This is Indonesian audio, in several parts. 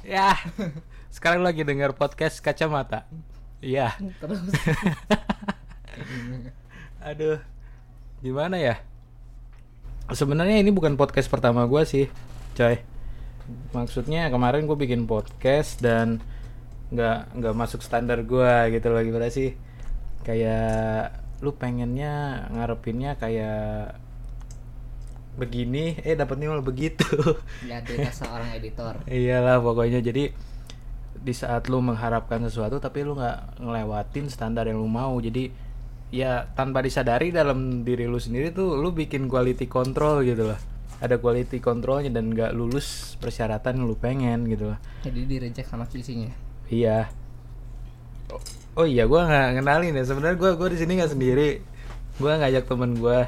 Ya, sekarang lagi dengar podcast kacamata. Iya. Terus Aduh, gimana ya? Sebenarnya ini bukan podcast pertama gue sih, coy. Maksudnya kemarin gue bikin podcast dan nggak nggak masuk standar gue gitu loh gimana sih? Kayak lu pengennya ngarepinnya kayak begini, eh dapetnya malah begitu. ya cerita seorang editor. Iyalah pokoknya. Jadi di saat lu mengharapkan sesuatu tapi lu nggak ngelewatin standar yang lu mau. Jadi ya tanpa disadari dalam diri lu sendiri tuh lu bikin quality control gitu loh. Ada quality controlnya dan nggak lulus persyaratan yang lu pengen gitu loh. Jadi di reject sama isinya. iya. Oh, oh iya gua nggak kenalin ya. Sebenarnya gua gua di sini nggak sendiri. Gua ngajak temen gua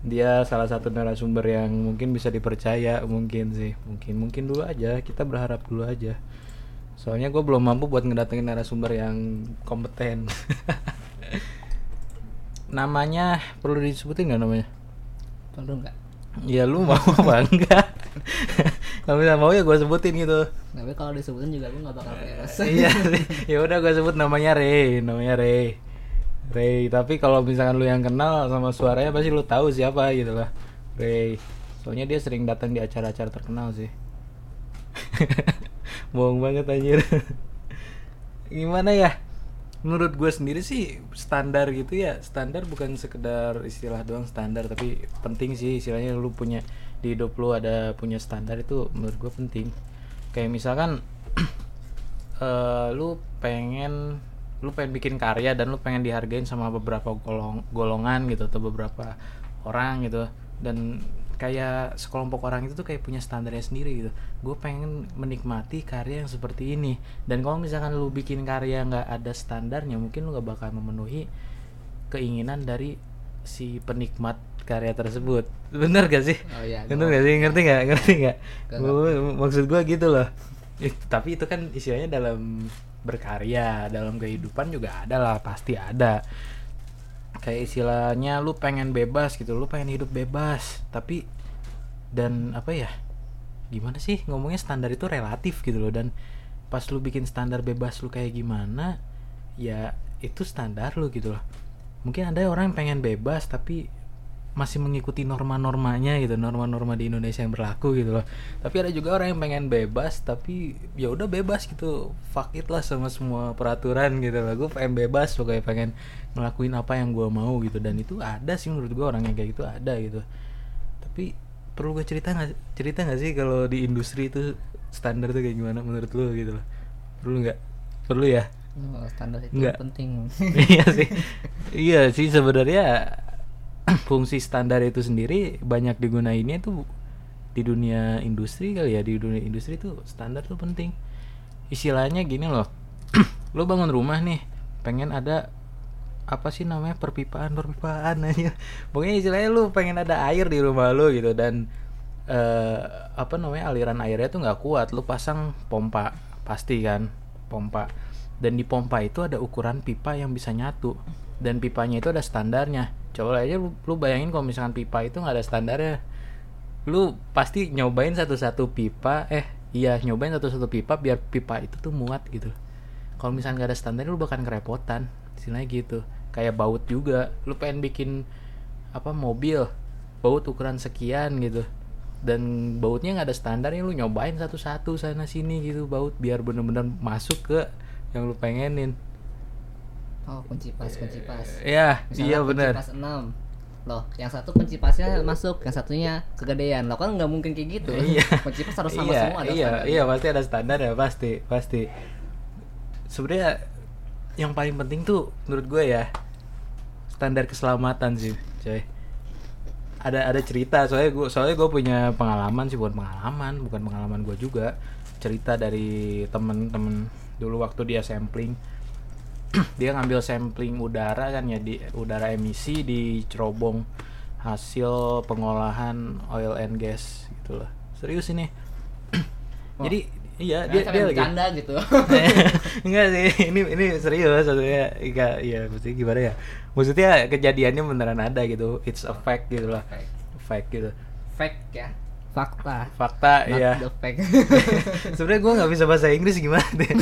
dia salah satu narasumber yang mungkin bisa dipercaya mungkin sih. Mungkin mungkin dulu aja kita berharap dulu aja. Soalnya gue belum mampu buat ngedatengin narasumber yang kompeten. Namanya perlu disebutin nggak namanya? Perlu nggak? ya lu mau apa enggak? Kalau misalnya mau ya gue sebutin gitu. Tapi kalau disebutin juga lu nggak bakal beres. iya ya udah gue sebut namanya Ray namanya Ray Ray tapi kalau misalkan lu yang kenal sama suaranya pasti lu tahu siapa gitu lah Ray. Soalnya dia sering datang di acara-acara terkenal sih. Bohong banget anjir. Gimana ya? Menurut gue sendiri sih standar gitu ya. Standar bukan sekedar istilah doang standar tapi penting sih. Istilahnya lu punya di hidup lu ada punya standar itu menurut gue penting. Kayak misalkan eh lu pengen lu pengen bikin karya dan lu pengen dihargain sama beberapa golong golongan gitu atau beberapa orang gitu. Dan kayak sekelompok orang itu tuh kayak punya standarnya sendiri gitu. Gue pengen menikmati karya yang seperti ini. Dan kalau misalkan lu bikin karya nggak ada standarnya mungkin lu nggak bakal memenuhi keinginan dari si penikmat karya tersebut. Bener gak sih? Oh iya. bener gak sih? Ngerti nggak? Ngerti nggak? Maksud gue gitu loh. Tapi itu kan istilahnya dalam berkarya dalam kehidupan juga ada lah pasti ada. Kayak istilahnya lu pengen bebas gitu lu pengen hidup bebas. Tapi dan apa ya gimana sih ngomongnya standar itu relatif gitu loh. Dan pas lu bikin standar bebas lu kayak gimana ya itu standar lu gitu loh. Mungkin ada orang yang pengen bebas tapi masih mengikuti norma-normanya gitu norma-norma di Indonesia yang berlaku gitu loh. Tapi ada juga orang yang pengen bebas tapi ya udah bebas gitu. Fuck it lah sama semua peraturan gitu loh. Gue pengen bebas pokoknya pengen ngelakuin apa yang gue mau gitu. Dan itu ada sih menurut gue orang yang kayak gitu ada gitu. Tapi perlu gue cerita nggak cerita nggak sih kalau di industri itu standar tuh kayak gimana menurut lu gitu loh? Perlu nggak? Perlu ya? Oh, standar itu Nggak. penting. iya sih. Iya sih sebenarnya fungsi standar itu sendiri banyak digunainnya tuh di dunia industri kali ya di dunia industri tuh standar tuh penting. Istilahnya gini loh lo bangun rumah nih pengen ada apa sih namanya perpipaan perpipaan aja pokoknya istilahnya lu pengen ada air di rumah lu gitu dan eh, apa namanya aliran airnya tuh nggak kuat. Lu pasang pompa pasti kan pompa. Dan di pompa itu ada ukuran pipa yang bisa nyatu. Dan pipanya itu ada standarnya coba aja lu, bayangin kalau misalkan pipa itu nggak ada standarnya. Lu pasti nyobain satu-satu pipa eh iya nyobain satu-satu pipa biar pipa itu tuh muat gitu. Kalau misalnya nggak ada standar lu bakal kerepotan. Istilahnya gitu. Kayak baut juga. Lu pengen bikin apa mobil. Baut ukuran sekian gitu. Dan bautnya nggak ada standarnya lu nyobain satu-satu sana sini gitu baut biar bener-bener masuk ke yang lu pengenin Oh, kunci pas, kunci pas. ya Misalnya iya kunci bener pas 6. Loh, yang satu kunci pasnya masuk, yang satunya kegedean. Lo kan nggak mungkin kayak gitu. iya kunci pas harus sama iya, semua ada iya standarnya. iya pasti ada standar ya pasti pasti sebenarnya yang paling penting tuh menurut gue ya standar keselamatan sih coy ada ada cerita soalnya gue soalnya gue punya pengalaman sih bukan pengalaman bukan pengalaman gue juga cerita dari temen-temen dulu waktu dia sampling dia ngambil sampling udara kan ya di udara emisi di cerobong hasil pengolahan oil and gas gitu loh serius ini. Wah. jadi iya Nah, dia dia lagi bercanda gitu. enggak sih ini ini serius maksudnya enggak ya maksudnya gimana ya? Maksudnya kejadiannya beneran ada gitu it's a fact gitu lah. Fact. fact gitu. Fact ya. fakta. Fakta not ya sebenarnya gue nggak bisa bahasa Inggris gimana? deh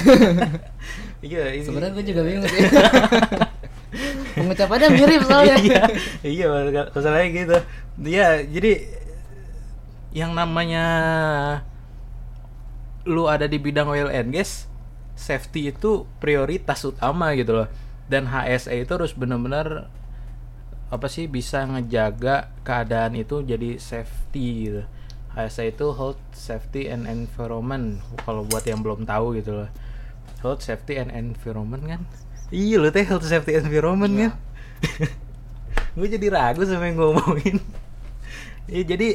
iya ini. Sebenarnya gue juga bingung sih. Pengucapannya mirip soalnya. Iya iya masalahnya gitu. Iya jadi yang namanya lu ada di bidang oil and gas safety itu prioritas utama gitu loh. Dan HSE itu harus benar-benar apa sih bisa ngejaga keadaan itu jadi safety gitu. HSE itu health safety and environment kalau buat yang belum tahu gitu loh health safety and environment kan? Iya loh teh health safety and environment Iya. kan? Gue jadi ragu sama yang ngomongin Iya jadi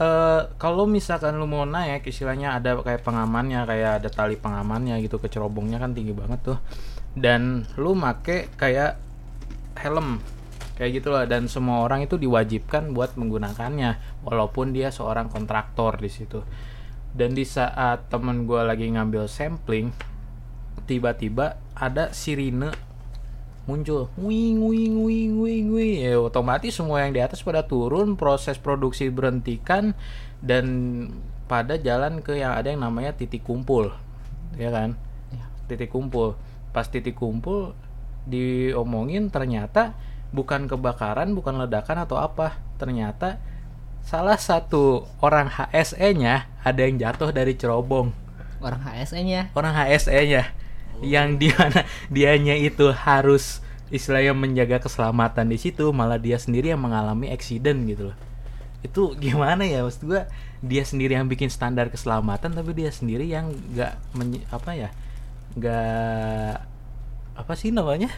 eh kalau misalkan lu mau naik istilahnya ada kayak pengamannya kayak ada tali pengamannya gitu kecerobongnya kan tinggi banget tuh. Dan lu make kayak helm kayak gitu lah dan semua orang itu diwajibkan buat menggunakannya walaupun dia seorang kontraktor di situ dan di saat temen gue lagi ngambil sampling tiba-tiba ada sirine muncul. Wing wing wing wing wing ya otomatis semua yang di atas pada turun proses produksi berhentikan dan pada jalan ke yang ada yang namanya titik kumpul. Ya kan? Titik kumpul. Pas titik kumpul diomongin ternyata bukan kebakaran bukan ledakan atau apa. Ternyata salah satu orang HSE-nya ada yang jatuh dari cerobong. Orang HSE nya orang HSE-nya yang di mana dianya itu harus istilahnya menjaga keselamatan di situ malah dia sendiri yang mengalami accident gitu loh. Itu gimana ya? Maksud gua dia sendiri yang bikin standar keselamatan tapi dia sendiri yang nggak apa ya? Nggak apa sih namanya?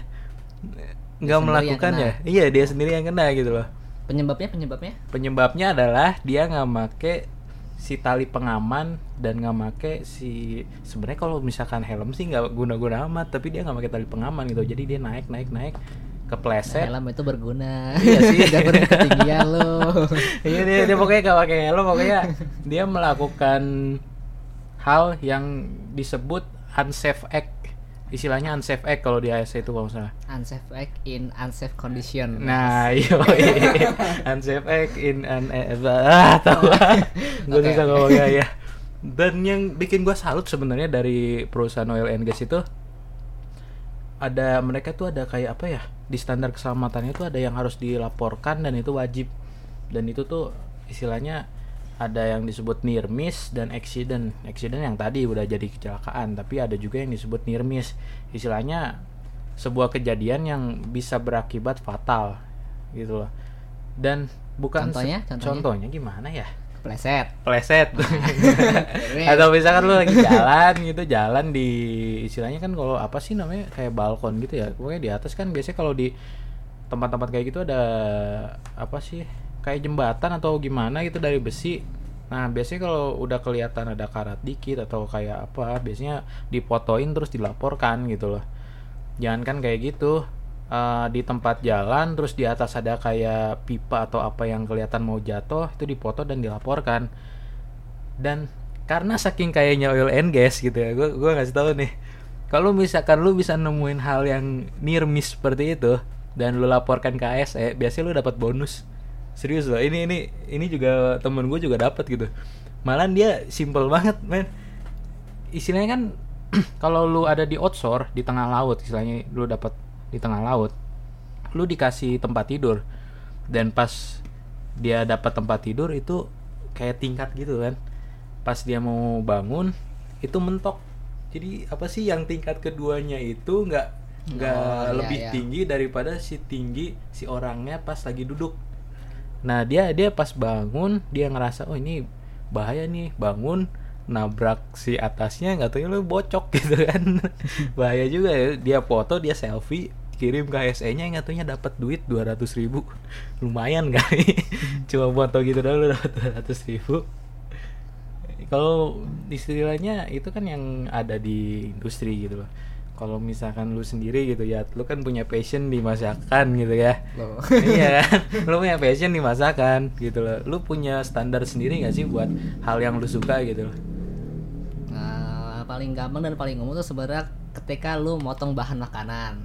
Nggak melakukan ya iya dia sendiri yang kena gitu loh penyebabnya penyebabnya? Penyebabnya adalah dia nggak make si tali pengaman dan nggak make si sebenarnya kalau misalkan helm sih nggak guna-guna amat tapi dia nggak make tali pengaman gitu. Jadi dia naik naik naik kepleset. Helm itu berguna. Iya sih. Gak perlu ketinggian lo. Iya dia, dia pokoknya gak pakai helm pokoknya dia melakukan hal yang disebut unsafe act istilahnya unsafe act kalau di ASC itu kalau salah. Unsafe act in unsafe condition. Nah, iyo unsafe act in an eh, ah tahu gue Oke, bisa oke. ngomongnya ya. Dan yang bikin gue salut sebenarnya dari perusahaan oil and gas itu ada mereka tuh ada kayak apa ya di standar keselamatannya itu ada yang harus dilaporkan dan itu wajib. Dan itu tuh istilahnya ada yang disebut near miss dan accident. Accident yang tadi udah jadi kecelakaan tapi ada juga yang disebut near miss. Istilahnya sebuah kejadian yang bisa berakibat fatal gitu loh. Dan bukan Contohnya? Contohnya? contohnya gimana ya? Pleset. Pleset. Atau misalkan lu lagi jalan gitu jalan di istilahnya kan kalau apa sih namanya kayak balkon gitu ya. Pokoknya di atas kan biasanya kalau di tempat-tempat kayak gitu ada apa sih kayak jembatan atau gimana gitu dari besi. Nah biasanya kalau udah kelihatan ada karat dikit atau kayak apa biasanya dipotoin terus dilaporkan gitu loh. Jangan kan kayak gitu. Eh, di tempat jalan terus di atas ada kayak pipa atau apa yang kelihatan mau jatuh itu dipoto dan dilaporkan. Dan karena saking kayaknya oil and gas gitu ya gue gue ngasih tahu nih. Kalau misalkan lu bisa nemuin hal yang near miss seperti itu dan lu laporkan ke ASE biasanya lu dapat bonus serius loh ini ini ini juga temen gue juga dapat gitu. Malah dia simple banget men. Istilahnya kan kalau lu ada di outshore di tengah laut istilahnya lu dapat di tengah laut lu dikasih tempat tidur. Dan pas dia dapat tempat tidur itu kayak tingkat gitu kan. Pas dia mau bangun itu mentok. Jadi apa sih yang tingkat keduanya itu nggak nggak Oh, iya, lebih iya. tinggi daripada si tinggi si orangnya pas lagi duduk nah dia dia pas bangun dia ngerasa oh ini bahaya nih bangun nabrak si atasnya nggak tahu lu bocok gitu kan. Bahaya juga ya dia foto dia selfie kirim ke SE nya nggak taunya dapat duit 200 ribu. Lumayan kali. Cuma foto gitu doang lu dapat 200 ribu. Kalau istilahnya itu kan yang ada di industri gitu loh kalau misalkan lu sendiri gitu ya lu kan punya passion di masakan gitu ya Loh. iya kan lu punya passion di masakan gitu loh lu punya standar sendiri gak sih buat hal yang lu suka gitu loh Nah, paling gampang dan paling umum tuh sebenarnya ketika lu motong bahan makanan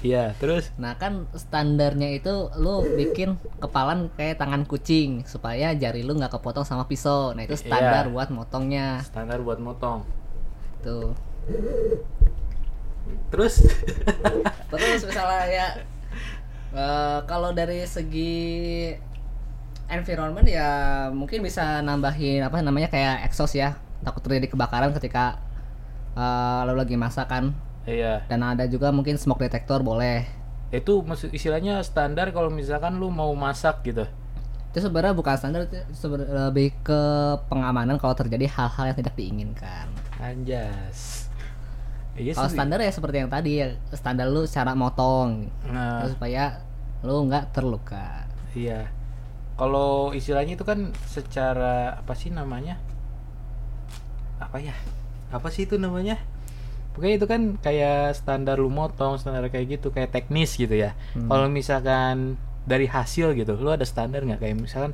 Iya, terus Nah kan standarnya itu lu bikin kepalan kayak tangan kucing supaya jari lu nggak kepotong sama pisau. Nah itu standar Iya. buat motongnya. standar buat motong. Tuh. Terus Terus misalnya ya eh, kalau dari segi environment ya mungkin bisa nambahin apa namanya kayak exhaust ya. Takut terjadi kebakaran ketika eh, lu lagi masak kan. iya, Dan ada juga mungkin smoke detector boleh. itu maksud istilahnya standar kalau misalkan lu mau masak gitu. Itu sebenarnya bukan standar itu sebenarnya lebih ke pengamanan kalau terjadi hal-hal yang tidak diinginkan. Anjas. Iya Kalau standar ya seperti yang tadi ya standar lu cara motong Nah, supaya lu nggak terluka. iya. Kalau istilahnya itu kan secara apa sih namanya? Apa ya? Apa sih itu namanya? Pokoknya itu kan kayak standar lu motong, standar kayak gitu, kayak teknis gitu ya. Hmm. Kalau misalkan dari hasil gitu, lu ada standar nggak? Kayak misalkan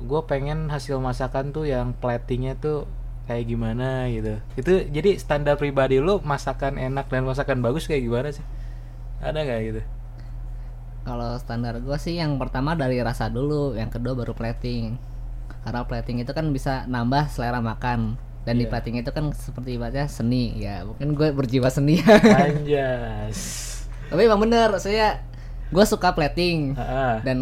gue pengen hasil masakan tuh yang platingnya tuh kayak gimana gitu. Itu jadi standar pribadi lu masakan enak dan masakan bagus kayak gimana sih? Ada nggak gitu? Kalau standar gua sih yang pertama dari rasa dulu, yang kedua baru plating. Karena plating itu kan bisa nambah selera makan. Dan di Iya. plating itu kan seperti ibaratnya seni ya. Mungkin gue berjiwa seni. Anjas. Tapi emang bener, saya gue suka plating Ah, dan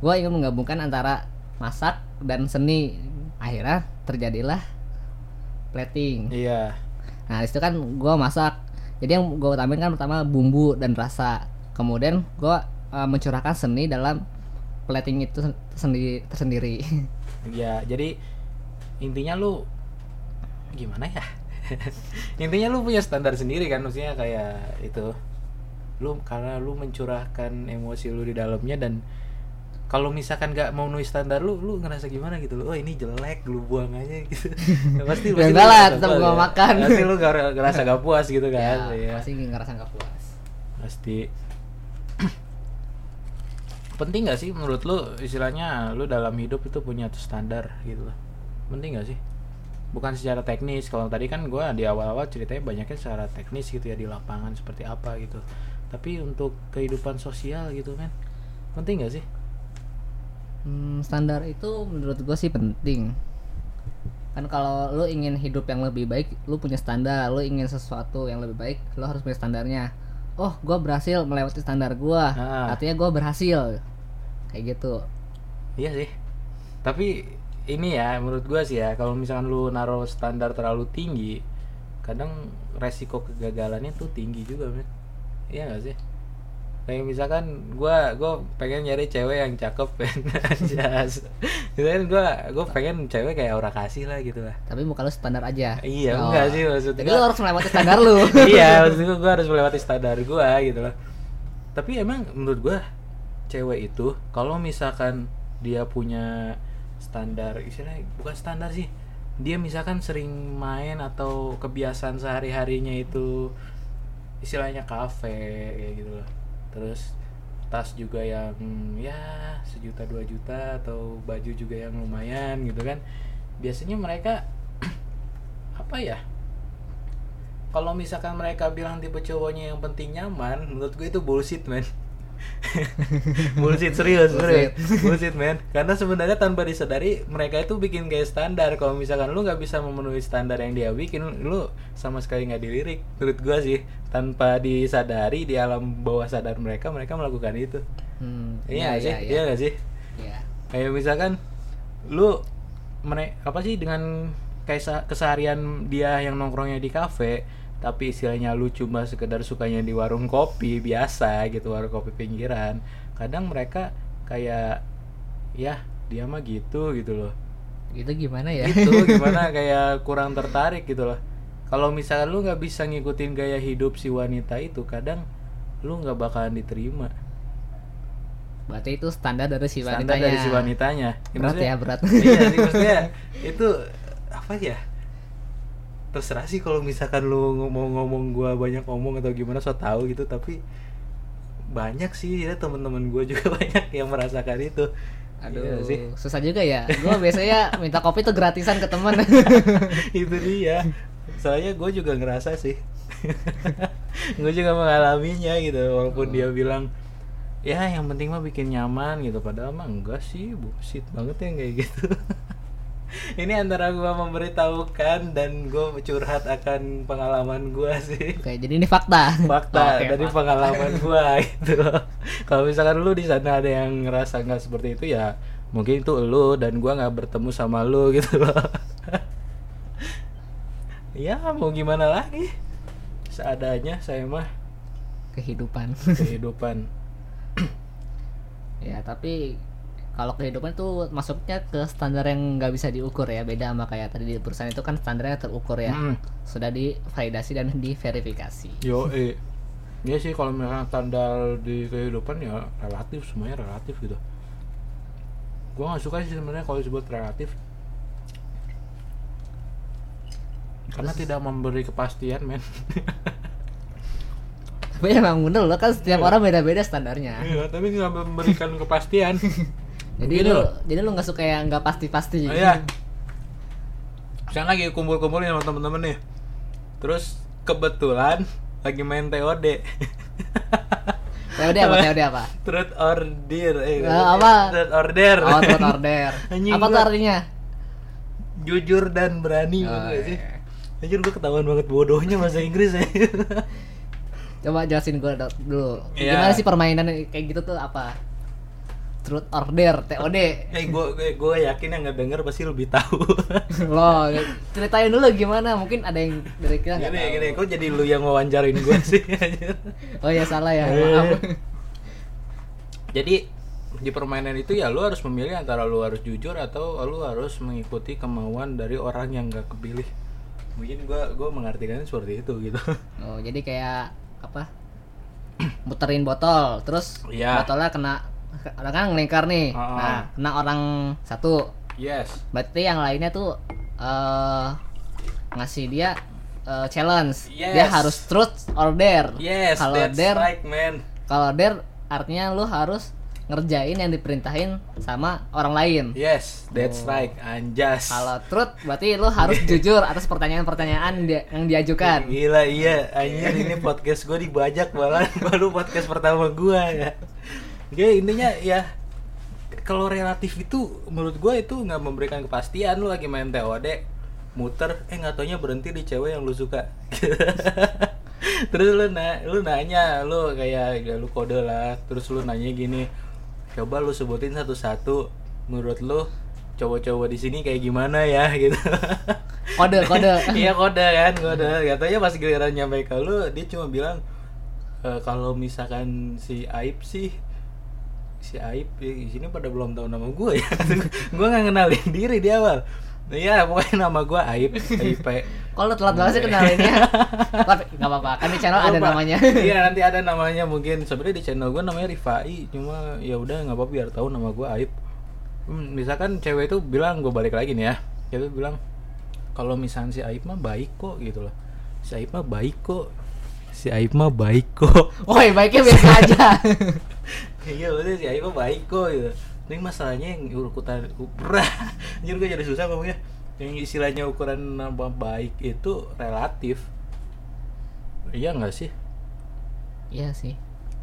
gue ingin menggabungkan antara masak dan seni. Akhirnya terjadilah plating. iya. Nah di situ kan gue masak. Jadi yang gue utamain kan pertama bumbu dan rasa. Kemudian gue mencurahkan seni dalam plating itu sen- sendiri tersendiri. Ya, jadi intinya lu gimana ya? intinya lu punya standar sendiri kan maksudnya kayak itu. Lu karena lu mencurahkan emosi lu di dalamnya dan kalau misalkan nggak mau nulis standar lu, lu ngerasa gimana gitu lu, oh ini jelek, lu buang aja gitu. Ya, pasti Ya pasti lu enggak lah, tetap gua ya. makan. Pasti lu ngerasa gak puas gitu kan. ya, Iya. pasti ngerasa nggak puas. pasti penting nggak sih menurut lu istilahnya lu dalam hidup itu punya tuh standar gitu loh penting nggak sih bukan secara teknis kalau tadi kan gua di awal-awal ceritanya banyaknya secara teknis gitu ya di lapangan seperti apa gitu tapi untuk kehidupan sosial gitu kan penting nggak sih Hmm, standar itu menurut gue sih penting. Kan kalau lu ingin hidup yang lebih baik, lu punya standar. Lu ingin sesuatu yang lebih baik, lu harus punya standarnya. Oh, gue berhasil melewati standar gua. Ah. Artinya gue berhasil. Kayak gitu. iya sih tapi ini ya menurut gua sih ya kalau misalkan lu naruh standar terlalu tinggi kadang resiko kegagalannya tuh tinggi juga men iya gak sih kayak misalkan gua gua pengen nyari cewek yang cakep men Anjas. gitu kan gua gua pengen cewek kayak Aura kasih lah gitu lah Tapi muka lu standar aja. iya Oh. enggak sih maksud Jadi lu harus melewati standar lu. iya maksud gua, gua harus melewati standar gua gitu loh tapi emang menurut gua cewek itu kalau misalkan dia punya standar istilahnya bukan standar sih dia misalkan sering main atau kebiasaan sehari harinya itu istilahnya kafe kayak gitu loh terus tas juga yang ya sejuta dua juta atau baju juga yang lumayan gitu kan. Biasanya mereka apa ya kalau misalkan mereka bilang tipe cowoknya yang penting nyaman menurut gue itu bullshit man bullshit serius serius. Bullshit. Man. Karena sebenarnya tanpa disadari mereka itu bikin kayak standar. Kalau misalkan lu nggak bisa memenuhi standar yang dia bikin lu sama sekali nggak dilirik. Menurut gue sih tanpa disadari di alam bawah sadar mereka mereka melakukan itu. Hmm, iya nggak sih? iya nggak sih? Iya. kayak misalkan lu mere apa sih dengan kayak keseharian dia yang nongkrongnya di kafe tapi istilahnya lu cuma sekedar sukanya di warung kopi biasa gitu warung kopi pinggiran kadang mereka kayak ya dia mah gitu gitu loh Itu gimana ya? itu gimana kayak kurang tertarik gitu loh kalau misalnya lu nggak bisa ngikutin gaya hidup si wanita itu kadang lu nggak bakalan diterima Berarti itu standar dari si wanitanya. standar dari si wanitanya Ya, Berat ya, berat. iya sih maksudnya itu apa ya terserah sih kalau misalkan lu ngomong-ngomong gua banyak ngomong atau gimana so tahu gitu. Tapi banyak sih ya teman-teman gua juga banyak yang merasakan itu. Aduh, Iya sih. susah juga ya. Gua biasanya minta kopi tuh gratisan ke teman. itu dia. Soalnya gue juga ngerasa sih. Gue juga mengalaminya gitu walaupun dia bilang ya yang penting mah bikin nyaman gitu. Padahal mah enggak sih bullshit banget yang kayak gitu ini antara gue memberitahukan dan gue curhat akan pengalaman gue sih Oke, jadi ini fakta. fakta Oke, dari fakta. pengalaman gua gitu kalau misalkan lu di sana ada yang ngerasa nggak seperti itu ya mungkin itu lu dan gua nggak bertemu sama lu gitu loh ya mau gimana lagi seadanya saya mah kehidupan. kehidupan ya, tapi kalau kehidupan tuh masuknya ke standar yang nggak bisa diukur ya, beda sama kayak tadi di perusahaan itu kan standarnya terukur ya. Hmm. Sudah divalidasi dan diverifikasi. yo eh Iya sih kalau misalkan standar di kehidupan ya relatif semuanya relatif gitu gua nggak suka sih sebenarnya kalau disebut relatif karena tidak memberi kepastian men Tapi emang bener loh kan setiap orang beda-beda standarnya. Iya, tapi nggak memberikan kepastian. Jadi Gitu lu loh. jadi lu nggak suka yang nggak pasti-pasti. Oh, Iya. Sekarang lagi kumpul-kumpulin sama temen-temen nih. Terus kebetulan lagi main TOD. TOD apa? TOD apa? Truth order. Eh, Eh, apa? Truth order. Oh, truth order. Anjing apa tuh gua- artinya? Jujur dan berani Oh, sih. iya. Anjir gue ketahuan banget bodohnya bahasa Inggris ya. Coba jelasin gue dulu. Iya. Gimana sih permainan kayak gitu tuh apa? Truth order, TOD. Eh gue gue yakin yang nggak denger pasti lebih tahu. Loh, ceritain dulu gimana? Mungkin ada yang dari kita nggak gini tahu. gini, kok jadi lu yang wawancarin gue sih. Oh ya salah ya. Eh. Maaf. Jadi di permainan itu ya lu harus memilih antara lu harus jujur atau lu harus mengikuti kemauan dari orang yang gak kepilih. Mungkin gua gua mengartikannya seperti itu gitu. Oh, jadi kayak apa? Muterin botol, terus Iya. botolnya kena orang kan ngelingkar nih. Ah. Nah, kena orang satu. Yes. Berarti yang lainnya tuh eh ngasih dia eh, challenge. Yes. Dia harus truth or dare. Yes, Kalau dare, right, man. kalau dare artinya lu harus ngerjain yang diperintahin sama orang lain. Yes, that's Oh. right. Anjas. Kalau truth berarti lu harus jujur atas pertanyaan-pertanyaan dia- yang diajukan. Gila iya, anjir ini podcast gue dibajak malah baru podcast pertama gua ya. Oke intinya ya kalau relatif itu menurut gue itu nggak memberikan kepastian lu lagi main TOD muter eh nggak taunya berhenti di cewek yang lu suka. Terus lu na lu nanya lu kayak ya lu kode lah terus lu nanya gini coba lu sebutin satu-satu menurut lu cowok-cowok di sini kayak gimana ya? Gitu. Kode, kode. iya kode kan kode. Katanya pas giliran nyampe ke lu dia cuma bilang "E, kalau misalkan si Aib sih si Aib ya, di sini pada belum tahu nama gue ya gue nggak kenalin diri di awal Iya, pokoknya nama gue Aib, Aib. Kalau telat banget sih kenalinnya. Tapi nggak apa-apa, kan di channel ada namanya. Iya, nanti ada namanya mungkin. Sebenarnya di channel gue namanya Rifai, cuma ya udah nggak apa-apa biar tahu nama gue Aib. Hmm, misalkan cewek itu bilang gue balik lagi nih ya. Cewek bilang kalau misalnya si Aib mah baik kok gitu loh. Si Aib mah baik kok. Si Aib mah baik kok. Woi, baiknya biasa aja. iya bener si Aib mah baik kok gitu. Ini masalahnya yang ukuran ukuran. Anjir gue jadi susah ngomongnya. Yang istilahnya ukuran nama baik itu relatif. Iya nggak sih? Iya sih.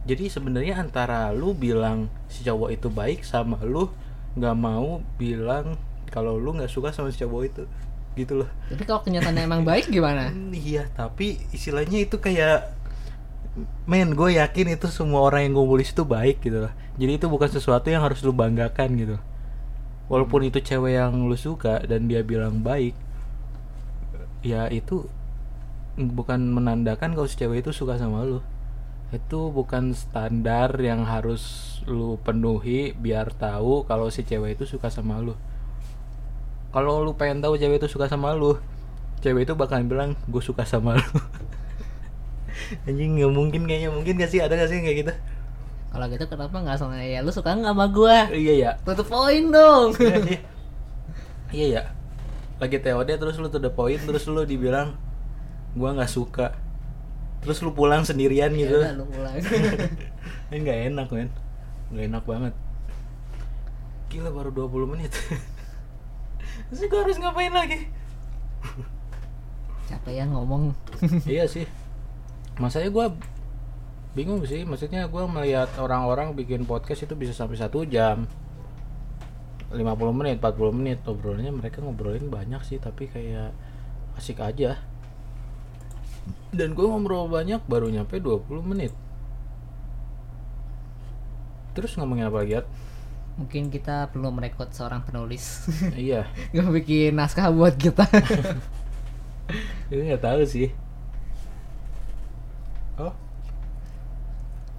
Jadi sebenarnya antara lu bilang si cowok itu baik sama lu nggak mau bilang kalau lu nggak suka sama si cowok itu gitu loh. Tapi kalau kenyataannya emang baik gimana? Hmm, Iya, tapi istilahnya itu kayak men gue yakin itu semua orang yang ngumpul di situ baik gitu loh. Jadi itu bukan sesuatu yang harus lu banggakan gitu. Walaupun itu cewek yang lu suka dan dia bilang baik, ya itu bukan menandakan kalau si cewek itu suka sama lu. Itu bukan standar yang harus lu penuhi biar tahu kalau si cewek itu suka sama lu. Kalau lu pengen tahu cewek itu suka sama lu, cewek itu bakalan bilang gue suka sama lu. Anjing nggak mungkin kayaknya mungkin gak sih ada gak sih kayak gitu? Kalau gitu kenapa nggak sama ya lu suka nggak sama gua? Iya ya. Tutup poin dong. Iya sih. Iya ya. Lagi TOD terus lu to the point terus lu dibilang gua nggak suka. Terus lu pulang sendirian gitu. Ya udah, lu pulang. Ini nggak enak men. Nggak enak banget. Gila baru 20 menit. Terus gua harus ngapain lagi? Capek ya ngomong. iya sih. masanya gue bingung sih maksudnya gue melihat orang-orang bikin podcast itu bisa sampai satu jam 50 menit 40 menit obrolannya mereka ngobrolin banyak sih tapi kayak asik aja dan gue ngobrol banyak baru nyampe 20 menit terus ngomongin apa lagi At? Mungkin kita perlu merekrut seorang penulis. iya Gak bikin naskah buat kita. ini nggak tahu sih oh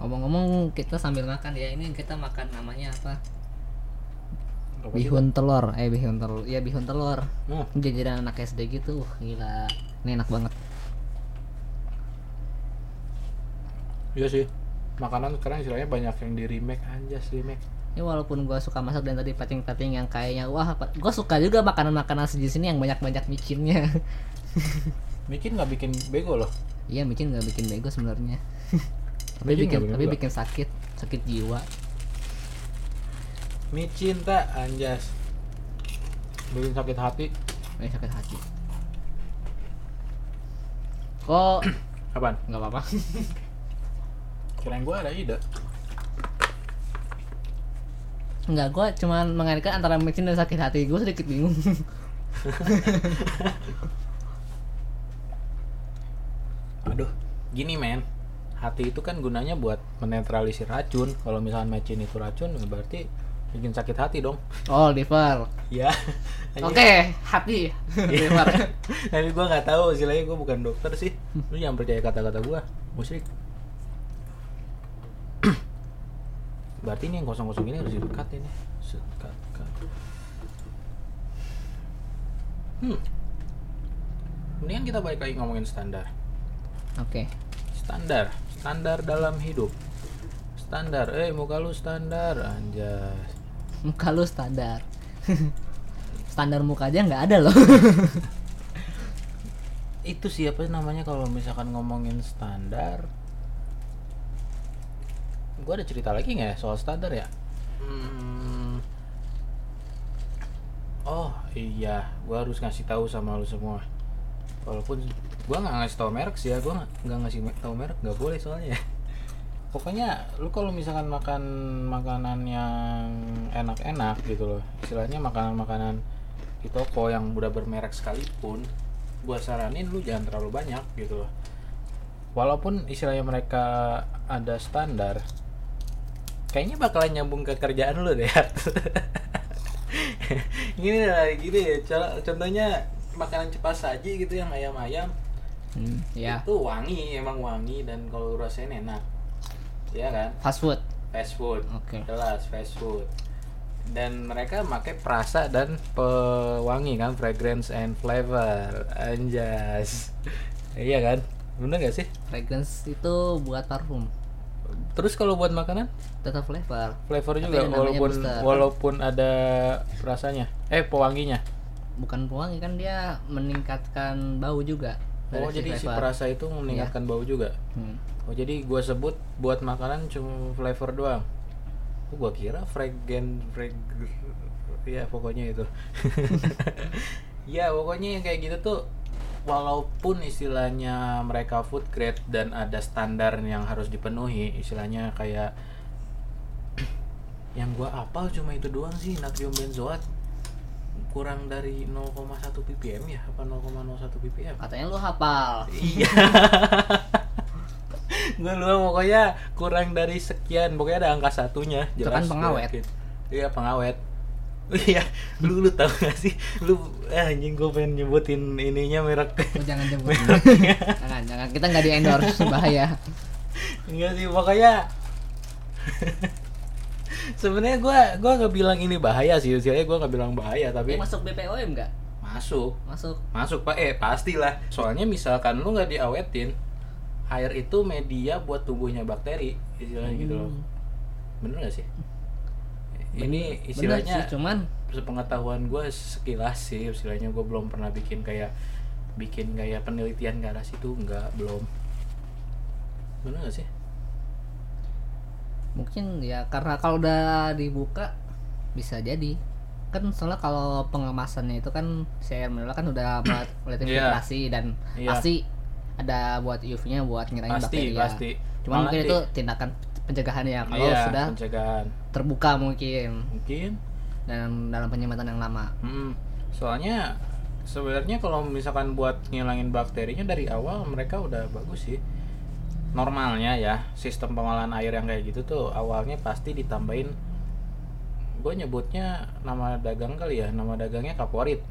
Ngomong-ngomong kita sambil makan ya. Ini kita makan namanya apa? Bihun telur. Eh bihun telur. Ya bihun telur. Nah, Jajanan anak SD gitu. Uh, gila. Ini enak banget. iya sih makanan sekarang istilahnya banyak yang di remake anjas remake Ya walaupun gua suka masak dan tadi pacing-pacing yang kayaknya wah gua suka juga makanan-makanan sejenis ini yang banyak-banyak micinnya. bikin nggak bikin bego loh Iya micin nggak bikin bego sebenarnya. tapi Micin bikin bikin tapi bego? bikin sakit sakit jiwa. micin tak anjas bikin sakit hati Eh sakit hati. Kok apaan nggak apa-apa? kirain gua ada ide Enggak, gua cuman mengaitkan antara micin dan sakit hati. Gua sedikit bingung. aduh gini men hati itu kan gunanya buat menetralisir racun kalau misalnya micin itu racun berarti bikin sakit hati dong Oh, liver. ya Oke, hati. liver. tapi gua nggak tahu istilahnya gua bukan dokter sih lu jangan percaya kata-kata gua musrik berarti ini yang kosong-kosong ini harus di cut ini Set, cut, cut. hmm mendingan kita balik lagi ngomongin standar Oke. standar standar dalam hidup standar eh muka lu standar anjas Muka lu standar. standar muka aja nggak ada loh. itu siapa namanya kalau misalkan ngomongin standar gua ada cerita lagi nggak ya soal standar ya? Hmm. oh iya. Gua harus ngasih tahu sama lu semua. Walaupun gua nggak ngasih tahu merek sih ya. Gua nggak- ngasih tahu merek nggak boleh soalnya. Pokoknya lu kalau misalkan makan makanan yang enak-enak gitu loh istilahnya makanan-makanan di toko yang udah bermerek sekalipun gua saranin lu jangan terlalu banyak gitu loh. Walaupun istilahnya mereka ada standar kayaknya bakalan nyambung ke kerjaan lu deh gini lah gini ya. Co- contohnya makanan cepat saji gitu yang ayam-ayam. Hmm, ya. itu wangi emang wangi dan kalau rasain enak. Ya kan? Fast food. fast food. Oke. jelas fast food. Dan mereka pakai perasa dan pewangi kan fragrance and flavor. Anjas. Iya kan? Bener gak sih? Fragrance itu buat parfum. Terus kalau buat makanan Tetap flavor. flavor juga walaupun booster. walaupun ada rasanya eh pewanginya Bukan pewangi kan dia meningkatkan bau juga. oh si jadi si flavor. perasa itu meningkatkan bau juga Hmm. oh jadi gua sebut buat makanan cuma flavor doang oh, gua kira fragrant frag ya pokoknya itu ya pokoknya yang kayak gitu tuh walaupun istilahnya mereka food grade dan ada standar yang harus dipenuhi istilahnya kayak yang gua apal cuma itu doang sih natrium benzoat kurang dari 0,1 ppm ya apa 0,01 ppm Katanya lu hafal. Iya. gue lupa pokoknya kurang dari sekian pokoknya ada angka satunya Itu jelas kan gua pengawet. iya pengawet iya lu lu tau gak sih lu eh, anjing gue pengen nyebutin ininya merek Lu jangan jemput. jangan, jangan. Kita nggak di endorse bahaya. enggak sih pokoknya sebenarnya gue gua nggak bilang ini bahaya sih usianya gue nggak bilang bahaya Tapi tapi masuk BPOM nggak? masuk Masuk. masuk pak eh pastilah soalnya misalkan lu nggak diawetin air itu media buat tumbuhnya bakteri istilahnya gitu loh Hmm. bener gak sih ini Bener istilahnya sih, cuman sepengetahuan gue sekilas sih istilahnya gue belum pernah bikin kayak bikin kayak penelitian ke arah situ nggak belum bener gak sih mungkin ya karena kalau udah dibuka bisa jadi kan soalnya kalau pengemasannya itu kan saya menolak kan udah buat oleh Iya. filtrasi dan Iya. pasti ada buat UV-nya buat ngilangin pasti bakteri ya. pasti Cuman Malah mungkin itu tindakan pencegahannya. Kalau iya, sudah pencegahan. terbuka mungkin. Mungkin. Dan dalam penyematan yang lama. Mm-mm. soalnya sebenarnya kalau misalkan buat ngilangin bakterinya dari awal mereka udah bagus sih. Normalnya ya sistem pengolahan air yang kayak gitu tuh awalnya pasti ditambahin gue nyebutnya nama dagang kali ya nama dagangnya kaporit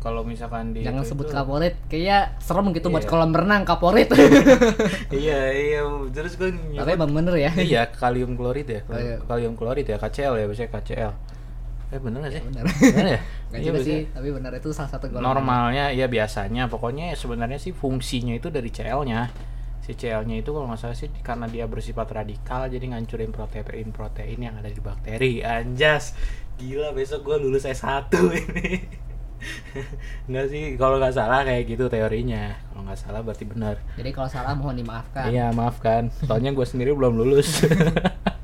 kalau misalkan di Jangan itu- sebut itu- kaporit, kayak serem gitu buat Iya. kolam renang kaporit. iya iya terus gue Tapi emang bener ya. iya kalium klorid ya Oh, iya. kalium klorid ya KCl ya biasanya KCl eh bener gak sih Bener. bener ya Gak Iya, sih, tapi benar itu salah satu golongan. normalnya ya biasanya pokoknya sebenarnya sih fungsinya itu dari CL-nya si CL-nya itu kalau nggak salah sih karena dia bersifat radikal jadi ngancurin protein protein yang ada di bakteri anjas gila besok gue lulus S1 ini nggak sih kalau nggak salah kayak gitu teorinya. Kalau nggak salah berarti benar. Jadi kalau salah mohon dimaafkan. iya maafkan. Soalnya gue sendiri belum lulus.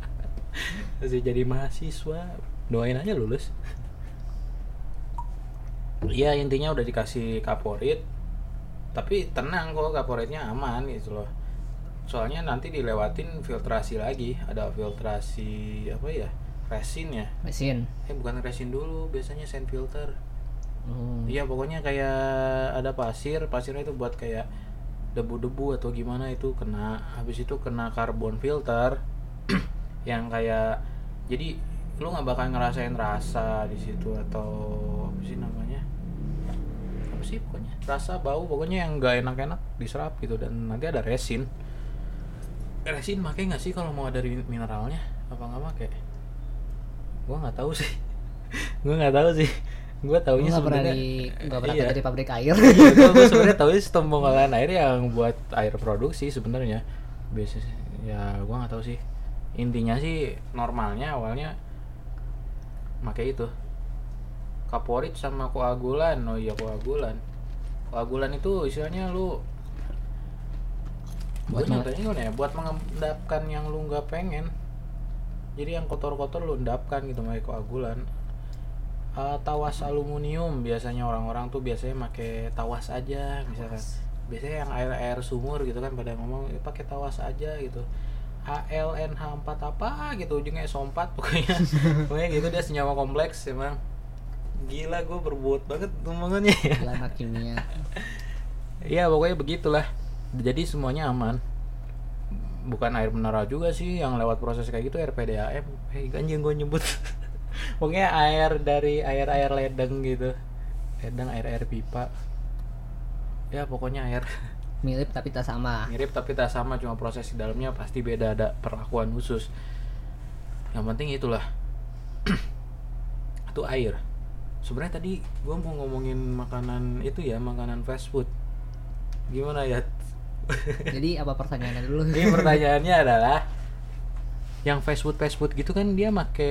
Masih jadi mahasiswa. Doain aja lulus. Iya intinya udah dikasih kaporit. Tapi tenang kok kaporitnya aman gitu loh. Soalnya nanti dilewatin filtrasi lagi. Ada filtrasi apa ya resin ya? Mesin. eh bukan resin dulu. Biasanya sand filter Hmm. Iya pokoknya kayak ada pasir, pasirnya itu buat kayak debu-debu atau gimana itu kena. Habis itu kena karbon filter yang kayak jadi lu nggak bakal ngerasain rasa di situ atau apa sih namanya? Apa sih pokoknya? Rasa bau pokoknya yang nggak enak-enak diserap gitu dan nanti ada resin. Resin pakai nggak sih kalau mau dari mineralnya? Apa nggak pakai? Gua nggak tahu sih. gua nggak tahu sih. Gue taunya nggak pernah sebenarnya di nggak pernah iya. di pabrik air. Iya, gua sebenarnya tahu sistem pengolahan air yang buat air produksi sebenarnya. Biasanya ya gua nggak tahu sih. Intinya sih normalnya awalnya pakai itu. Kaporit sama koagulan. Oh iya koagulan. Koagulan itu istilahnya lu buat nyatanya gimana ya? Buat mengendapkan yang lu nggak pengen. Jadi yang kotor-kotor lu endapkan gitu pakai koagulan. Eh, tawas aluminium biasanya orang-orang tuh biasanya pakai tawas aja misalkan. Biasanya yang air air sumur gitu kan pada ngomong "Eh, pakai tawas aja gitu. ALNH4 apa gitu ujungnya S4 pokoknya. Pokoknya gitu dia senyawa kompleks emang. Gila gue berbuat banget omongannya. Ya anak kimia. Iya pokoknya begitulah. Jadi semuanya aman. Bukan air mineral juga sih yang lewat proses kayak gitu RPDAM eh anjing gue nyebut pokoknya air dari air air ledeng gitu. Ledeng air air pipa. Ya pokoknya air. Mirip tapi tak sama. mirip tapi tak sama cuma proses di dalamnya pasti beda ada perlakuan khusus. Yang penting itulah. Itu air. Sebenarnya tadi gue mau ngomongin makanan itu ya makanan fast food. Gimana ya? Jadi apa pertanyaannya dulu? ini pertanyaannya adalah yang fast food fast food gitu kan dia make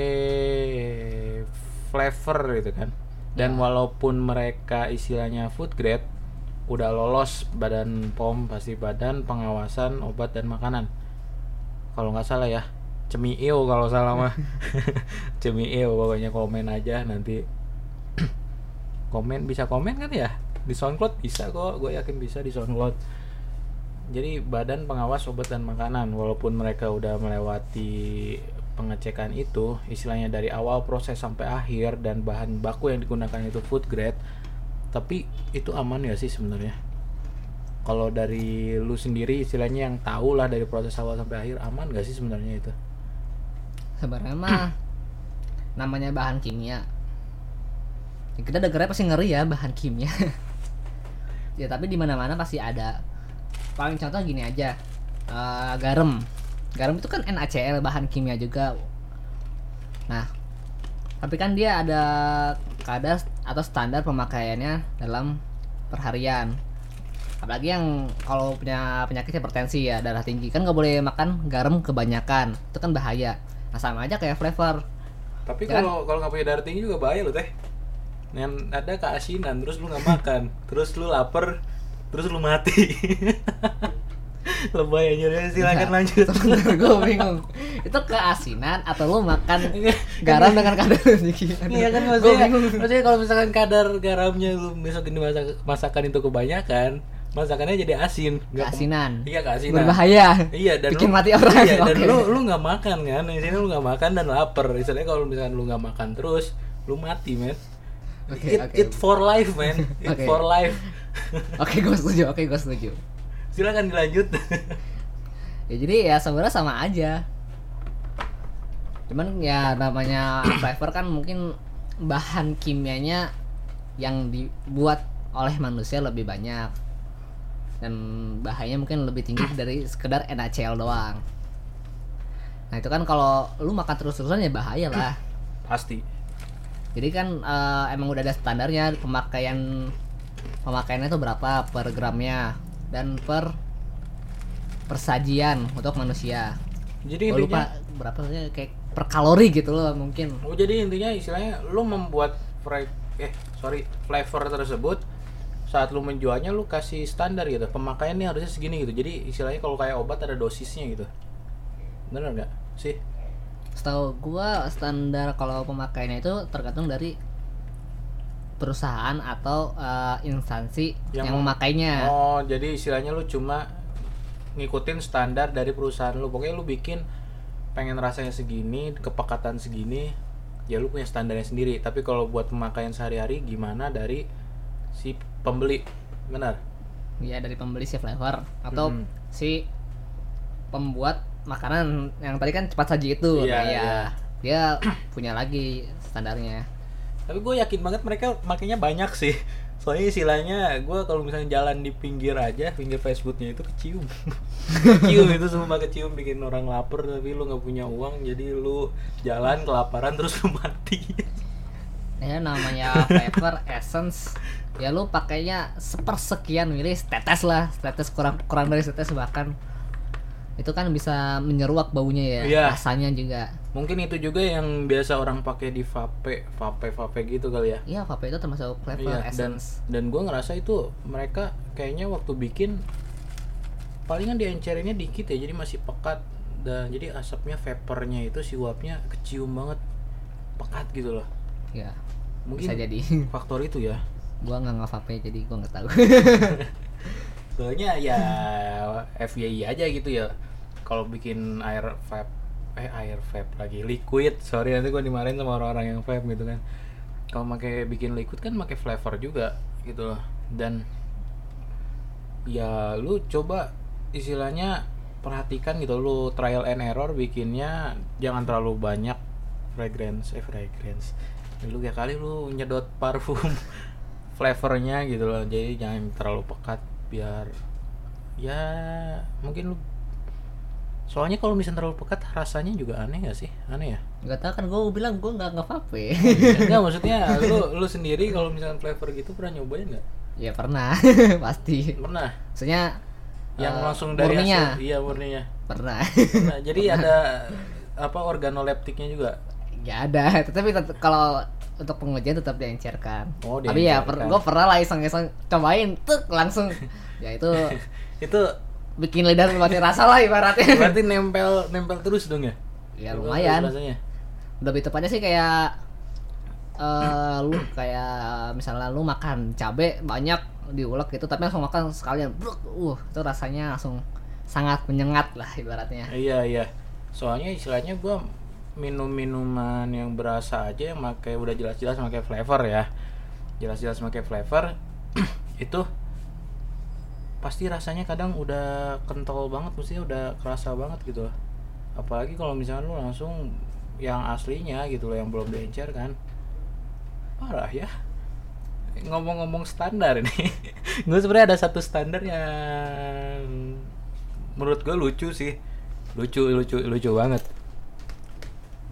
flavor gitu kan. Dan Ya. walaupun mereka istilahnya food grade udah lolos badan pom pasti badan pengawasan obat dan makanan. Kalau nggak salah ya cemiil kalau salah mah. Cemiil pokoknya komen aja nanti. Komen bisa komen kan ya? Di SoundCloud bisa kok gue yakin bisa di SoundCloud jadi badan pengawas obat dan makanan walaupun mereka udah melewati pengecekan itu istilahnya dari awal proses sampai akhir dan bahan baku yang digunakan itu food grade tapi itu aman ya sih sebenarnya kalau dari lu sendiri istilahnya yang tahu lah dari proses awal sampai akhir aman gak sih sebenarnya itu Sebenarnya mah namanya bahan kimia. Kita dengarnya pasti ngeri ya bahan kimia. ya tapi di mana-mana pasti ada. Paling contoh gini aja. Eh, garam. Garam itu kan NaCl bahan kimia juga. Nah, tapi kan dia ada kadar atau standar pemakaiannya dalam perharian. Apalagi yang kalau punya penyakit hipertensi ya darah tinggi kan nggak boleh makan garam kebanyakan itu kan bahaya. Nah sama aja kayak flavor. tapi Ya kan? kalau kalau nggak punya darah tinggi juga bahaya loh teh yang ada keasinan terus lu nggak makan terus lu lapar terus lu mati lebay aja deh silakan lanjut Sebentar gue bingung. Itu keasinan atau lu makan garam dengan kadar tinggi? Iya kan maksudnya, bingung. maksudnya kalau misalkan kadar garamnya lu besok ini masak, masakan itu kebanyakan, masakannya jadi asin Nggak Keasinan. iya keasinan Berbahaya. iya dan Bikin lu, mati orang. iya, dan Oke. lu lu nggak makan kan di sini lu nggak makan dan lapar istilahnya kalau misalkan lu nggak makan terus lu mati men Oke, eat, oke. eat for life man eat Oke. for life Oke, gue setuju. Oke, gue setuju. silakan dilanjut Ya jadi ya sebenarnya sama aja. Cuman ya namanya flavor kan mungkin bahan kimianya yang dibuat oleh manusia lebih banyak dan bahayanya mungkin lebih tinggi dari sekedar NaCl doang. Nah itu kan kalau lu makan terus-terusan ya bahaya lah. pasti Jadi kan eh, emang udah ada standarnya pemakaian pemakaiannya itu berapa per gramnya? Dan per persajian untuk manusia. jadi Gua lupa intinya berapa sih kayak per kalori gitu loh mungkin. oh jadi intinya istilahnya lu membuat fra- eh sorry flavor tersebut saat lu menjualnya lu kasih standar gitu. Pemakaiannya harusnya segini gitu. Jadi istilahnya kalau kayak obat ada dosisnya gitu. Bener nggak? Sih? Setahu gua standar kalau pemakaiannya itu tergantung dari perusahaan atau eh, instansi Yang yang, mem- memakainya. Oh, jadi istilahnya lu cuma ngikutin standar dari perusahaan lu. Pokoknya lu bikin pengen rasanya segini, kepekatan segini, ya lu punya standarnya sendiri. Tapi kalau buat pemakaian sehari-hari gimana dari si pembeli? Benar. Ya dari pembeli si flavor atau Hmm. si pembuat makanan yang tadi kan cepat saji itu. Iya, Nah, ya, iya. Dia punya lagi standarnya. Tapi gue yakin banget mereka makanya banyak sih. Soalnya istilahnya gue kalau misalnya jalan di pinggir aja, pinggir Facebooknya itu kecium. kecium itu semua kecium bikin orang lapar tapi lu nggak punya uang jadi lu jalan kelaparan terus lu mati. Ya namanya flavor essence ya lu pakainya sepersekian mili tetes lah tetes kurang kurang dari tetes bahkan itu kan bisa menyeruak baunya ya Iya. rasanya juga Mungkin itu juga yang biasa orang pakai di vape, vape, vape gitu kali ya. iya vape itu termasuk flavor dan essence dan gue ngerasa itu mereka kayaknya waktu bikin palingan diencerinnya dikit ya, jadi masih pekat dan jadi asapnya vapornya itu si uapnya kecium banget pekat gitu loh. ya Mungkin bisa jadi faktor itu ya. gua nggak vape jadi gua nggak tahu Soalnya ya FYI aja gitu ya. Kalau bikin air vape eh air vape lagi liquid, sorry nanti gue dimarahin sama orang-orang yang vape gitu kan. Kalau pakai bikin liquid kan pakai flavor juga gitu loh. Dan ya lu coba istilahnya perhatikan gitu lu trial and error bikinnya jangan terlalu banyak fragrance eh fragrance lu kayak kali lu nyedot parfum flavornya gitu loh jadi jangan terlalu pekat biar ya mungkin lu soalnya kalau misalnya terlalu pekat rasanya juga aneh gak sih? Aneh ya? Nggak tahu kan gua bilang gua nggak nge vape. Enggak maksudnya lu lu sendiri kalau misalnya flavor gitu pernah nyobain nggak? Ya pernah. Pasti. Pernah? Maksudnya yang eh, langsung dari murninya. hasil? Iya murninya. Pernah. Nah, jadi ada apa organoleptiknya juga. ya ada. Tetapi tet- kalau untuk pengujian tetap diencerkan Oh, tapi ya per, gue pernah lah iseng-iseng cobain tuh langsung ya itu Itu bikin lidah mati rasa lah ibaratnya berarti nempel nempel terus dong ya? ya Nempel lumayan rasanya. lebih tepatnya sih kayak eh lu kayak misalnya lu makan cabe banyak diulek gitu tapi langsung makan sekalian bruk, uh itu rasanya langsung sangat menyengat lah ibaratnya Iya iya. Soalnya istilahnya gua minum minuman yang berasa aja yang pakai udah jelas-jelas pakai flavor ya. Jelas-jelas pakai flavor itu pasti rasanya kadang udah kental banget mestinya udah kerasa banget gitu. Apalagi kalau misalnya lu langsung yang aslinya gitu loh yang belum diencer kan. Parah ya. Ngomong-ngomong standar ini. gue sebenarnya ada satu standar yang menurut gue lucu sih. Lucu lucu lucu banget.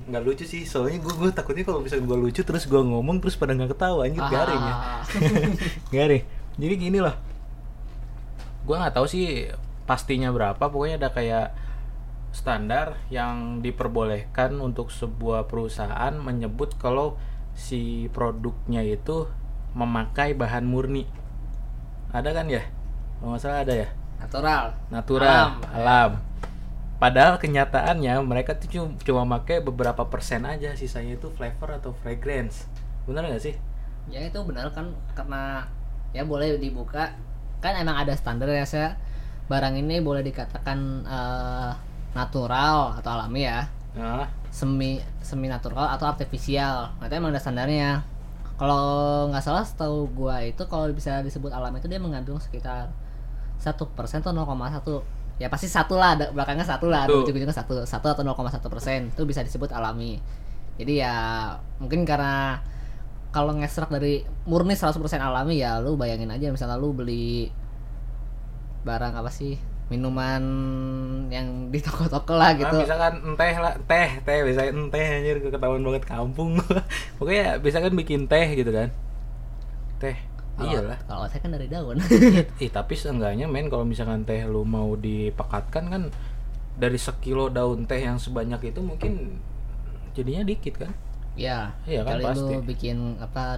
Nggak lucu sih, soalnya gue gue takutnya kalau misalnya gue lucu terus gue ngomong terus pada nggak ketawa anjir garing ya. Ah. garing. Jadi gini loh. Gue nggak tahu sih pastinya berapa, pokoknya ada kayak standar yang diperbolehkan untuk sebuah perusahaan menyebut kalau si produknya itu memakai bahan murni. Ada kan ya? Kalau nggak salah ada ya? natural Natural, Alam. alam. Padahal kenyataannya mereka tuh cuma, cuma pakai beberapa persen aja, sisanya itu flavor atau fragrance. Bener nggak sih? ya itu benar kan karena ya boleh dibuka. Kan emang ada standar ya saya barang ini boleh dikatakan eh, natural atau alami ya. Nah, semi semi natural atau artifisial nah, itu emang ada standarnya. Kalau nggak salah setahu gua itu kalau bisa disebut alami itu dia mengandung sekitar satu persen atau 0,1 ya pasti satu lah ada belakangnya satu lah ada ujung-ujungnya satu satu atau 0,1 persen itu bisa disebut alami jadi ya mungkin karena kalau ngekstrak dari murni 100% alami ya lu bayangin aja misalnya lu beli barang apa sih minuman yang di toko-toko lah gitu Nah, misalkan teh lah, teh, teh, misalkan teh anjir ketahuan banget kampung. Pokoknya misalkan bikin teh gitu kan. Teh. Kalau- Iyalah. kalau saya kan dari daun Ih, tapi seenggaknya men kalau misalkan teh lu mau dipekatkan kan dari sekilo daun teh yang sebanyak itu mungkin jadinya dikit kan? ya Iya kan, pasti. lu bikin apa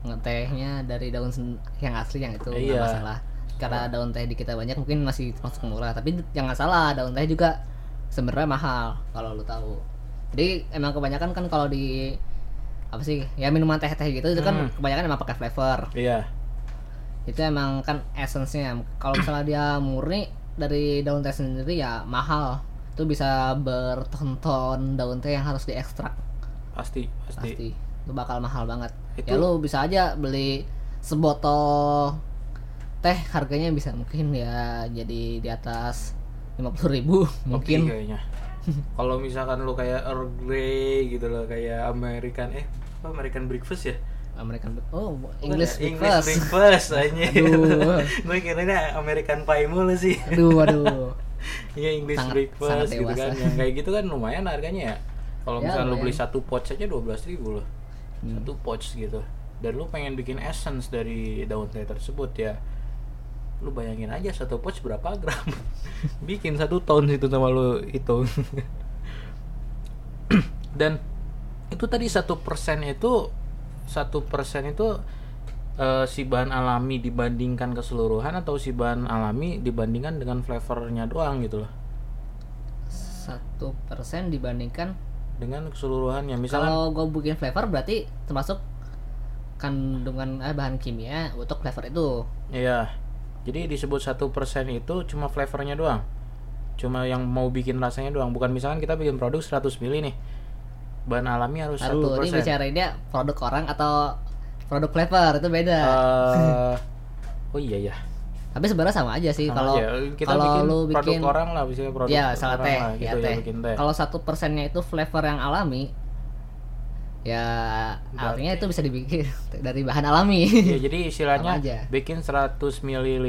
ngetehnya dari daun yang asli yang itu Iya. masalah karena daun teh di kita banyak mungkin masih masuk murah tapi jangan salah daun teh juga sebenarnya mahal kalau lu tahu jadi emang kebanyakan kan kalau di apa sih ya minuman teh teh gitu itu kan Hmm. kebanyakan emang pakai flavor Iya. itu emang kan essence-nya kalau misalnya dia murni dari daun teh sendiri ya mahal itu bisa bertonton daun teh yang harus diekstrak Pasti, pasti. pasti itu bakal mahal banget Itu- ya lu bisa aja beli sebotol teh harganya bisa mungkin ya jadi di atas 50.000 ribu Lebih mungkin kayaknya. Kalau misalkan lu kayak Earl Grey gitu loh, kayak American eh apa American breakfast ya? American oh Bukan English ya? breakfast breakfast aja. Aduh. gue kira American pie mulu sih. aduh aduh Iya English Sangat- breakfast sangat gitu kan. Yang kayak gitu kan lumayan harganya ya. Kalau Ya, misalnya lu beli satu pouch aja 12.000 ribu loh. Hmm. Satu pouch gitu. Dan lu pengen bikin essence dari daun teh tersebut ya. Lu bayangin aja satu pouch berapa gram. bikin satu ton itu sama lu hitung. Dan itu tadi satu persen itu satu persen itu eh, si bahan alami dibandingkan keseluruhan atau si bahan alami dibandingkan dengan flavornya doang gitu loh satu persen dibandingkan dengan keseluruhannya misalnya kalau gue bikin flavor berarti termasuk kandungan eh, bahan kimia untuk flavor itu iya jadi disebut satu persen itu cuma flavornya doang. Cuma yang mau bikin rasanya doang. Bukan misalkan kita bikin produk 100 ml nih. Bahan alami harus satu ini persen. bicara ini produk orang atau produk flavor itu beda. Eh, oh iya ya Tapi sebenarnya sama aja sih kalau kalau bikin lu produk bikin orang lah bisa produk ya salah orang teh, lah, gitu teh. ya teh. Kalau satu persennya itu flavor yang alami, ya artinya itu bisa dibikin dari bahan alami. ya jadi istilahnya bikin 100 ml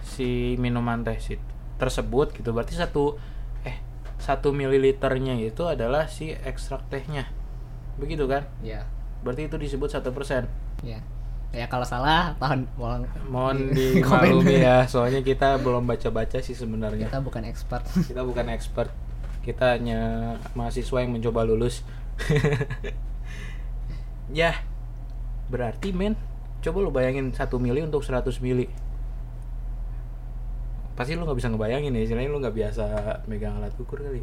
si minuman teh si tersebut gitu. Berarti satu eh satu mililiternya itu adalah si ekstrak tehnya. Begitu kan? Ya, berarti itu disebut satu persen. Ya. Ya kalau salah tahun mohon mohon di- dimaklumi ya. soalnya kita belum baca-baca sih sebenarnya. Kita bukan expert. kita bukan expert. Kita hanya mahasiswa yang mencoba lulus ya berarti men coba lu bayangin satu mili untuk 100 mili pasti lu nggak bisa ngebayangin ya istilahnya lu nggak biasa megang alat ukur kali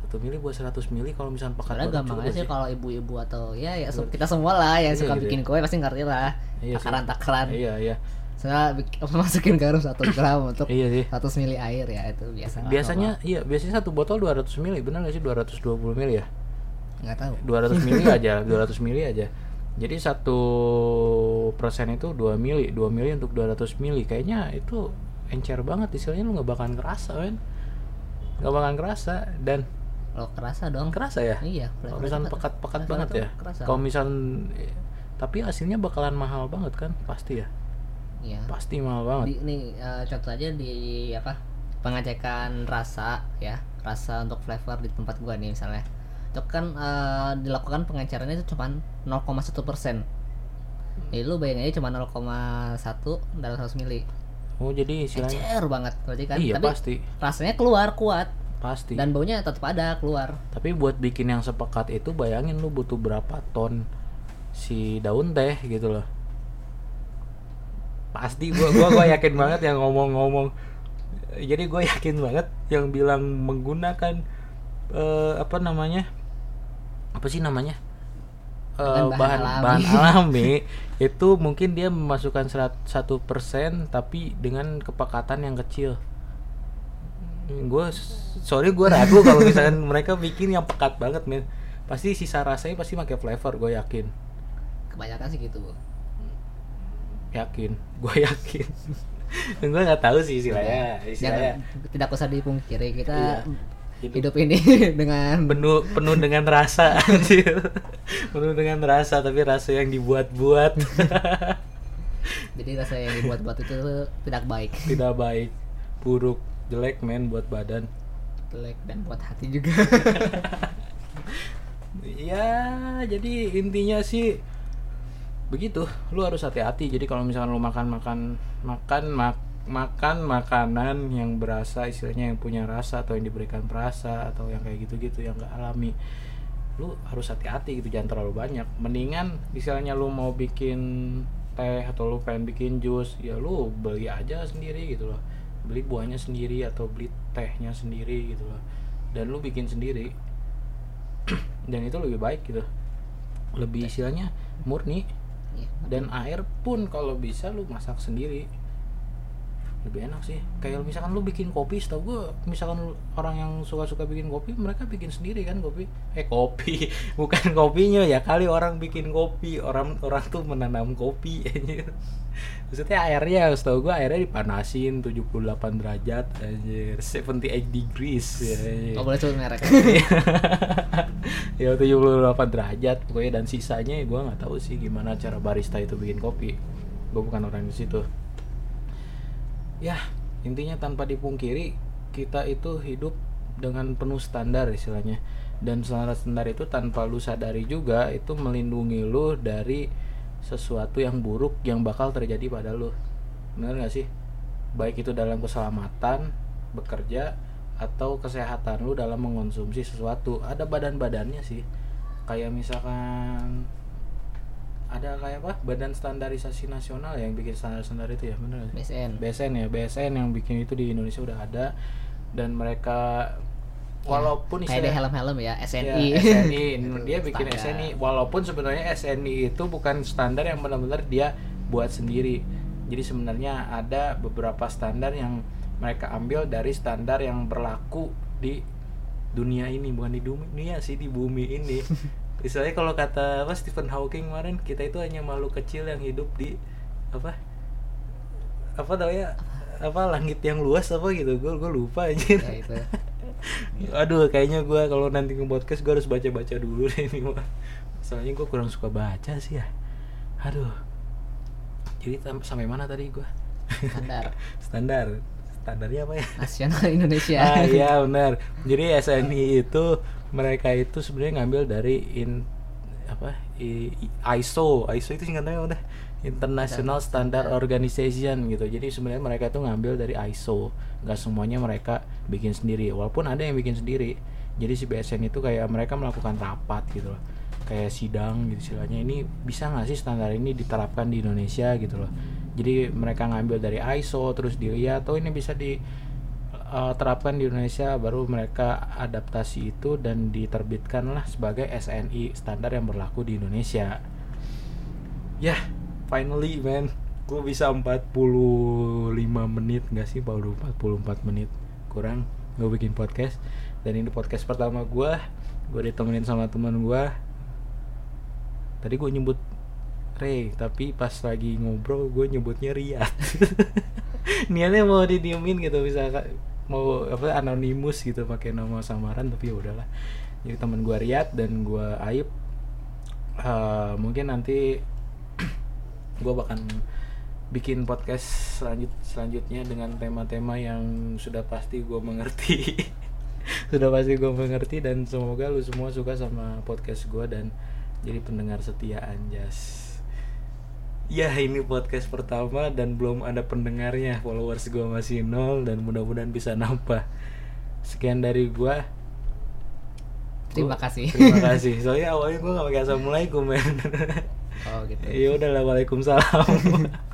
satu mili buat 100 mili kalau misalnya Karena banget gampang aja sih kalau ibu-ibu atau ya ya se- kita semua lah yang Iya, suka gitu bikin kue pasti ngerti lah. Iya sih. Takaran-takaran. iya iya Saya masukin garam satu gram untuk iya sih 100 mili air ya itu biasa. biasanya iya biasanya satu botol 200 mili benar nggak sih 220 mili ya. Nggak tahu. 200 mili aja 200 mili aja jadi satu persen itu 2 mili 2 mili untuk 200 mili kayaknya itu encer banget istilahnya lu nggak bakalan kerasa kan nggak bakalan kerasa dan Kalau kerasa dong. kerasa ya Iya. cepet. pekat-pekat banget ya kalau misal tapi hasilnya bakalan mahal banget kan pasti ya Iya. pasti mahal banget Di, nih eh, contoh aja di apa pengecekan rasa ya rasa untuk flavor di tempat gua nih misalnya itu kan eh, dilakukan pengecarannya itu cuma 0,1 persen jadi lu bayangin aja cuma 0,1 dalam 100 mili oh jadi istilahnya encer banget berarti kan iya tapi pasti rasanya keluar kuat pasti dan baunya tetap ada keluar Tapi buat bikin yang sepekat itu bayangin lu butuh berapa ton si daun teh gitu loh. Pasti gua gua gua yakin banget yang ngomong-ngomong. Jadi gue yakin banget yang bilang menggunakan eh, apa namanya? Apa sih namanya? eh, bahan bahan alami. bahan alami. Itu mungkin dia memasukkan serat- satu persen tapi dengan kepekatan yang kecil. Gue sorry gue ragu kalau misalkan mereka bikin yang pekat banget men. Pasti sisa rasanya pasti pakai flavor gue yakin. Kebanyakan sih gitu. Yakin. Gue yakin. Gue nggak tahu sih istilahnya Jangan- istilahnya. tidak usah dipungkiri kita Iya. Hidup- hidup ini dengan penuh penuh dengan rasa penuh dengan rasa tapi rasa yang dibuat-buat. Jadi rasa yang dibuat-buat itu tidak baik. Tidak baik. Buruk jelek men buat badan. Jelek dan buat hati juga. Ya jadi intinya sih begitu. Lu harus hati-hati. Jadi kalau misalkan lu makan makan makan mak makan makanan yang berasa istilahnya yang punya rasa atau yang diberikan perasa atau yang kayak gitu-gitu yang gak alami. Lu harus hati-hati gitu jangan terlalu banyak. Mendingan misalnya lu mau bikin teh atau lu pengen bikin jus ya lu beli aja sendiri gitu loh. Beli buahnya sendiri atau beli tehnya sendiri gitu loh. Dan lu bikin sendiri dan itu lebih baik gitu. Lebih istilahnya murni Iya. dan air pun kalau bisa lu masak sendiri lebih enak sih. Kayak misalkan lu bikin kopi setahu gue misalkan lu- orang yang suka-suka bikin kopi mereka bikin sendiri kan kopi. Eh kopi. Bukan kopinya ya kali orang bikin kopi. Orang orang tuh menanam kopi. Anjir. Maksudnya airnya setahu gue airnya dipanasin 78 derajat anjir. 78 degrees. Ya, anjir. nggak boleh sebut merek. Ya 78 derajat. Pokoknya dan sisanya gue nggak tahu sih gimana cara barista itu bikin kopi. Gue bukan orang di situ ya intinya tanpa dipungkiri kita itu hidup dengan penuh standar istilahnya. Dan standar-standar itu tanpa lu sadari juga itu melindungi lu dari sesuatu yang buruk yang bakal terjadi pada lu. Bener gak sih? Baik itu dalam keselamatan bekerja atau kesehatan lu dalam mengonsumsi sesuatu. Ada badan-badannya sih. Kayak misalkan ada kayak apa? Badan standarisasi nasional yang bikin standar-standar itu ya sih? BSN BSN ya BSN yang bikin itu di Indonesia udah ada. Dan mereka walaupun Ya, kayak helm-helm ya Ya, SNI SNI Itu dia bikin standar. SNI walaupun sebenarnya SNI itu bukan standar yang benar-benar dia buat sendiri. Jadi sebenarnya ada beberapa standar yang mereka ambil dari standar yang berlaku di dunia ini bukan di dunia sih di bumi ini misalnya kalau kata apa Stephen Hawking kemarin kita itu hanya makhluk kecil yang hidup di apa apa namanya apa langit yang luas apa gitu gue gue lupa aja ya itu Aduh, kayaknya gua kalau nanti nge podcast gua harus baca-baca dulu deh ini mah. Soalnya gua kurang suka baca sih ya. Aduh. Jadi sampai mana tadi gua? standar Standar. Standarnya apa ya? nasional Indonesia. Ah iya benar. Jadi SNI itu mereka itu sebenarnya ngambil dari in apa I- ISO ISO itu singkatannya udah International Standard Organization gitu. Jadi sebenarnya mereka itu ngambil dari ISO nggak semuanya mereka bikin sendiri. Walaupun ada yang bikin sendiri. Jadi si BSN itu kayak mereka melakukan rapat gitu loh. Kayak sidang gitu istilahnya. Ini bisa nggak sih standar ini diterapkan di Indonesia gitu loh jadi mereka ngambil dari ISO terus dilihat oh ini bisa di uh, terapkan di Indonesia baru mereka adaptasi itu dan diterbitkanlah sebagai SNI standar yang berlaku di Indonesia. Ya finally man. Gue bisa 45 menit nggak sih? Baru 44 menit. Kurang. Gue bikin podcast. Dan ini podcast pertama gue gue ditemenin sama teman gue tadi gue nyebut Ray tapi pas lagi ngobrol gue nyebutnya Riyad. Niatnya mau didiemin gitu misalkan mau apa anonimus gitu pakai nama samaran tapi ya udahlah. Jadi teman gue Riyad dan gue Aib Eh, mungkin nanti gue bakal bikin podcast selanjut selanjutnya dengan tema-tema yang sudah pasti gue mengerti. Sudah pasti gue mengerti dan semoga lu semua suka sama podcast gue dan jadi pendengar setia Anjas Ya ini podcast pertama dan belum ada pendengarnya. Followers gue masih nol dan mudah-mudahan bisa nambah. Sekian dari gue terima kasih. Terima kasih. Soalnya awalnya gue gak pakai assalamualaikum men. Oh gitu. Ya udah lah waalaikumsalam